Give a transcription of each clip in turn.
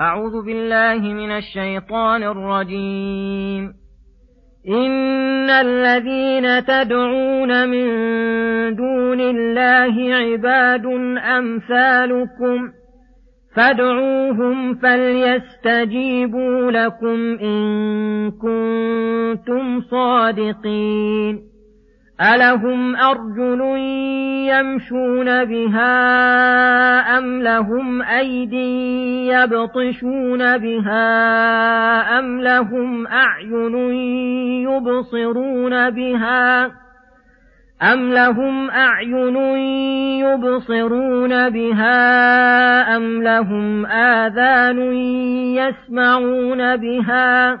أعوذ بالله من الشيطان الرجيم. إن الذين تدعون من دون الله عباد أمثالكم فادعوهم فليستجيبوا لكم إن كنتم صادقين. ألهم أرجل يمشون بها أم لهم أيدي يبطشون بها أم لهم أعين يبصرون بها أم لهم أعين يبصرون بها أم لهم آذان يسمعون بها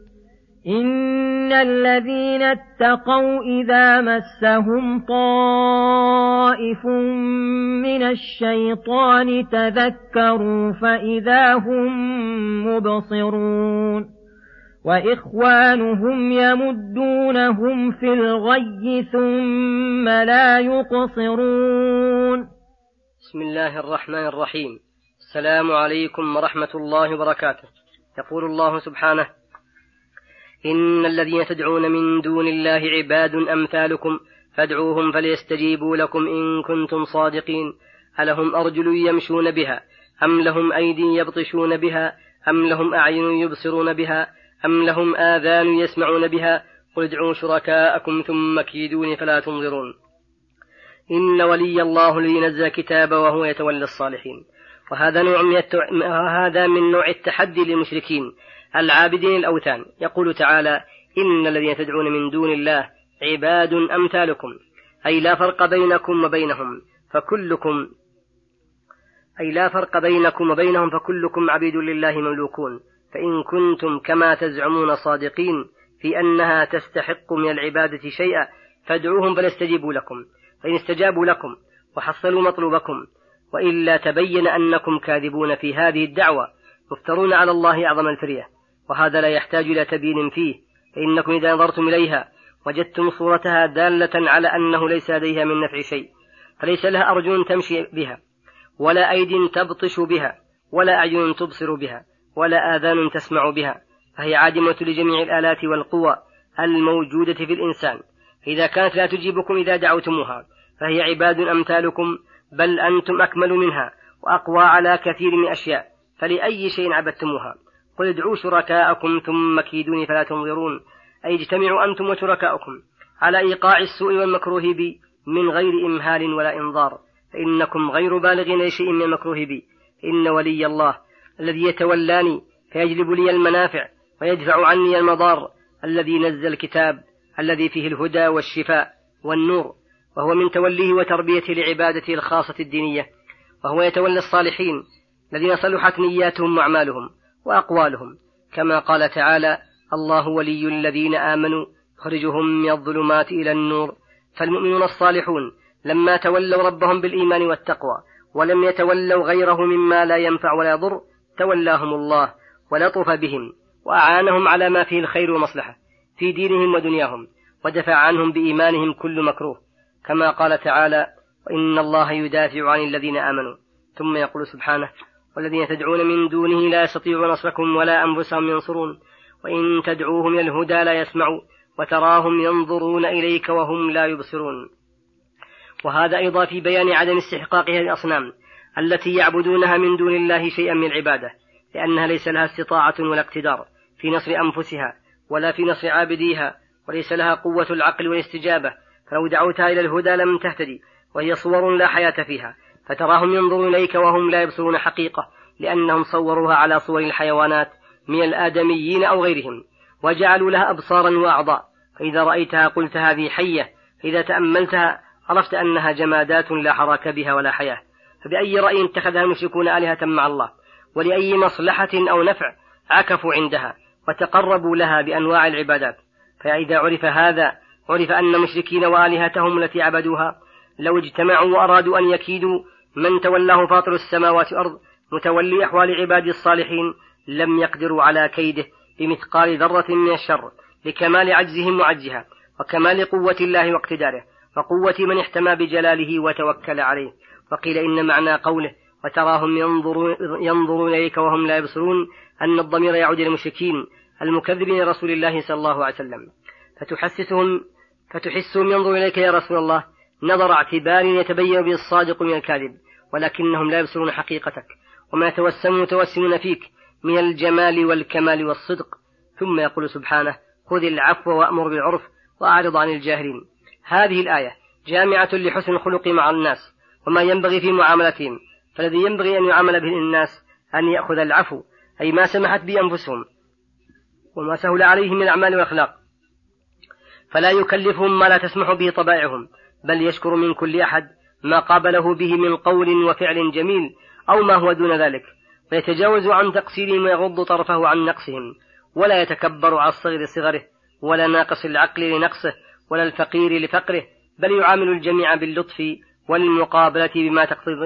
إن الذين اتقوا إذا مسهم طائف من الشيطان تذكروا فإذا هم مبصرون وإخوانهم يمدونهم في الغي ثم لا يقصرون بسم الله الرحمن الرحيم السلام عليكم ورحمة الله وبركاته يقول الله سبحانه إن الذين تدعون من دون الله عباد أمثالكم فادعوهم فليستجيبوا لكم إن كنتم صادقين. ألهم أرجل يمشون بها؟ أم لهم أيدي يبطشون بها؟ أم لهم أعين يبصرون بها؟ أم لهم آذان يسمعون بها؟ قل ادعوا شركاءكم ثم كيدون فلا تنظرون. إن ولي الله الذي نزل الكتاب وهو يتولى الصالحين. وهذا نوع من التع... هذا من نوع التحدي للمشركين. العابدين الأوثان. يقول تعالى إن الذين تدعون من دون الله عباد أمثالكم. أي لا فرق بينكم وبينهم فكلكم أي لا فرق بينكم وبينهم فكلكم عبيد لله مملوكون. فإن كنتم كما تزعمون صادقين في أنها تستحق من العبادة شيئا فادعوهم فليستجيبوا لكم. فإن استجابوا لكم وحصلوا مطلوبكم وإلا تبين أنكم كاذبون في هذه الدعوة مفترون على الله أعظم الفرية. وهذا لا يحتاج إلى تبيين فيه فإنكم إذا نظرتم إليها وجدتم صورتها دالة على أنه ليس لديها من نفع شيء فليس لها أرجل تمشي بها ولا أيد تبطش بها ولا أعين تبصر بها ولا آذان تسمع بها فهي عادمة لجميع الآلات والقوى الموجودة في الإنسان. إذا كانت لا تجيبكم إذا دعوتموها فهي عباد أمثالكم بل أنتم أكمل منها وأقوى على كثير من أشياء فلأي شيء عبدتموها. قل ادعوا شركاءكم ثم كيدوني فلا تنظرون. أي اجتمعوا أنتم وشركاؤكم على إيقاع السوء والمكروه بي من غير إمهال ولا إنظار. فإنكم غير بالغين لشيء من المكروه بي. إن ولي الله الذي يتولاني فيجلب لي المنافع ويدفع عني المضار. الذي نزل الكتاب الذي فيه الهدى والشفاء والنور. وهو من توليه وتربيته لعبادته الخاصة الدينية. وهو يتولى الصالحين الذين صلحت نياتهم وأعمالهم. وأقوالهم. كما قال تعالى الله ولي الذين آمنوا يخرجهم من الظلمات إلى النور. فالمؤمنون الصالحون لما تولوا ربهم بالإيمان والتقوى ولم يتولوا غيره مما لا ينفع ولا يضر تولاهم الله ولطف بهم وأعانهم على ما فيه الخير والمصلحة في دينهم ودنياهم ودفع عنهم بإيمانهم كل مكروه. كما قال تعالى وإن الله يدافع عن الذين آمنوا. ثم يقول سبحانه والذين تدعون من دونه لا يستطيعون نصركم ولا أنفسهم ينصرون. وإن تدعوهم إلى الهدى لا يسمعوا وتراهم ينظرون إليك وهم لا يبصرون. وهذا أيضا في بيان عدم استحقاق هذه الأصنام التي يعبدونها من دون الله شيئا من العبادة لأنها ليس لها استطاعة ولا اقتدار في نصر أنفسها ولا في نصر عابديها وليس لها قوة العقل والاستجابة. فلو دعوتها إلى الهدى لم تهتدي وهي صور لا حياة فيها. فتراهم ينظرون إليك وهم لا يبصرون حقيقة لأنهم صوروها على صور الحيوانات من الآدميين أو غيرهم وجعلوا لها أبصارا وأعضاء. فإذا رأيتها قلت هذه حية فإذا تأملتها عرفت أنها جمادات لا حراك بها ولا حياة. فبأي رأي اتخذها المشركون آلهة مع الله؟ ولأي مصلحة أو نفع عكفوا عندها وتقربوا لها بأنواع العبادات؟ فإذا عرف هذا عرف أن المشركين وآلهتهم التي عبدوها لو اجتمعوا وأرادوا أن يكيدوا من تولاه فاطر السماوات والأرض متولي أحوال عباد الصالحين لم يقدروا على كيده بمثقال ذرة من الشر لكمال عجزهم وعجزها وكمال قوة الله واقتداره وقوة من احتمى بجلاله وتوكل عليه. وقيل إن معنى قوله وتراهم ينظرون, ينظرون إليك وهم لا يبصرون أن الضمير يعود إلى المشركين المكذبين لرسول الله صلى الله عليه وسلم. فتحسسهم فتحسهم ينظر إليك يا رسول الله نظر اعتبار يتبين به الصادق من الكاذب ولكنهم لا يبصرون حقيقتك وما يتوسم متوسمون فيك من الجمال والكمال والصدق. ثم يقول سبحانه خذ العفو وأمر بالعرف وأعرض عن الجاهلين. هذه الآية جامعة لحسن الخلق مع الناس وما ينبغي في معاملتهم فالذي ينبغي أن يعامل به الناس أن يأخذ العفو أي ما سمحت به أنفسهم وما سهل عليهم من الأعمال والأخلاق. فلا يكلفهم ما لا تسمح به طبائعهم. بل يشكر من كل أحد ما قابله به من قول وفعل جميل أو ما هو دون ذلك ويتجاوز عن تقصيرهم ويغض طرفه عن نقصهم ولا يتكبر على الصغر صغره ولا ناقص العقل لنقصه ولا الفقير لفقره بل يعامل الجميع باللطف والمقابلة بما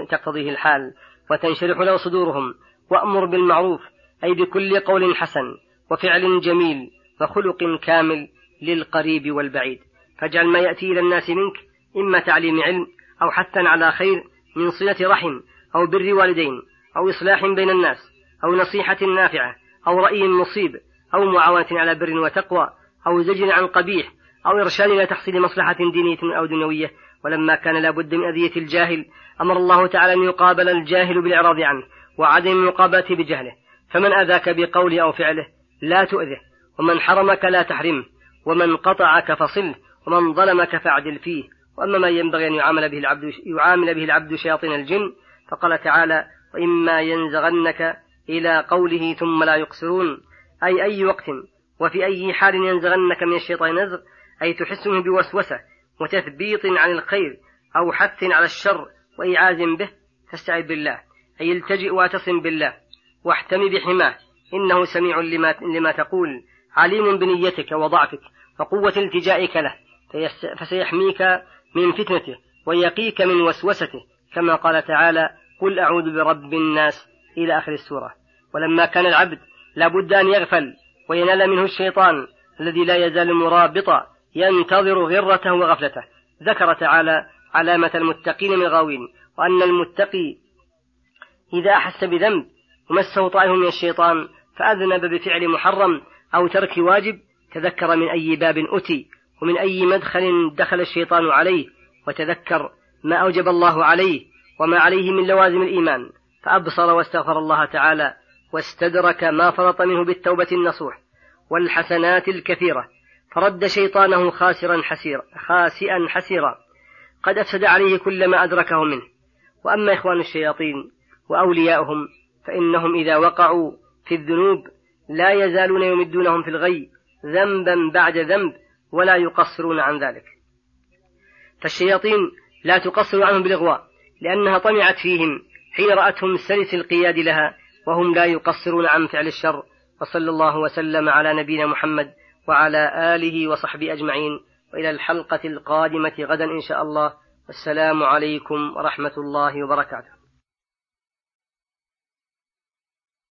تقتضيه الحال وتنشرح له صدورهم وأمر بالمعروف أي بكل قول حسن وفعل جميل وخلق كامل للقريب والبعيد. فاجعل ما يأتي إلى الناس منك إما تعليم علم أو حثا على خير من صلة رحم أو بر والدين أو إصلاح بين الناس أو نصيحة نافعة أو رأي مصيب أو معاونة على بر وتقوى أو زجر عن قبيح أو إرشاد إلى تحصيل مصلحة دينية أو دنيوية. ولما كان لابد من أذية الجاهل أمر الله تعالى أن يقابل الجاهل بالإعراض عنه وعدم المقابلة بجهله. فمن أذاك بقوله أو فعله لا تؤذه ومن حرمك لا تحرمه ومن قطعك فصله ومن ظلمك فاعدل فيه. وأما ما ينبغي أن يعامل به العبد يعامل به العبد شياطين الجن. فقال تعالى وإما ينزغنك إلى قوله ثم لا يقصرون أي أي وقت وفي أي حال ينزغنك من الشيطان نزغ أي تحسه بوسوسة وتثبيط عن الخير أو حث على الشر وإيعاز به فاستعذ بالله. أي التجئ واعتصم بالله واحتمي بحماه. إنه سميع لما, لما تقول. عليم بنيتك وضعفك وقوة التجائك له فسيحميك من فتنته ويقيك من وسوسته كما قال تعالى قل أعوذ برب الناس إلى آخر السورة. ولما كان العبد لابد أن يغفل وينال منه الشيطان الذي لا يزال مرابطا ينتظر غرته وغفلته. ذكر تعالى علامة المتقين من الغاوين وأن المتقي إذا أحس بذنب ومسه طائف من الشيطان فأذنب بفعل محرم أو ترك واجب تذكر من أي باب أتي ومن أي مدخل دخل الشيطان عليه وتذكر ما أوجب الله عليه وما عليه من لوازم الإيمان فأبصر واستغفر الله تعالى واستدرك ما فرط منه بالتوبة النصوح والحسنات الكثيرة فرد شيطانه خاسرا حسيرا خاسئا حسيرا. قد أفسد عليه كل ما أدركه منه. وأما إخوان الشياطين وأولياؤهم فإنهم إذا وقعوا في الذنوب لا يزالون يمدونهم في الغي ذنبا بعد ذنب ولا يقصرون عن ذلك. فالشياطين لا تقصر عنهم بالإغواء لأنها طمعت فيهم حين رأتهم سلس القياد لها وهم لا يقصرون عن فعل الشر. وصلى الله وسلم على نبينا محمد وعلى آله وصحبه أجمعين. وإلى الحلقة القادمة غدا إن شاء الله. والسلام عليكم ورحمة الله وبركاته.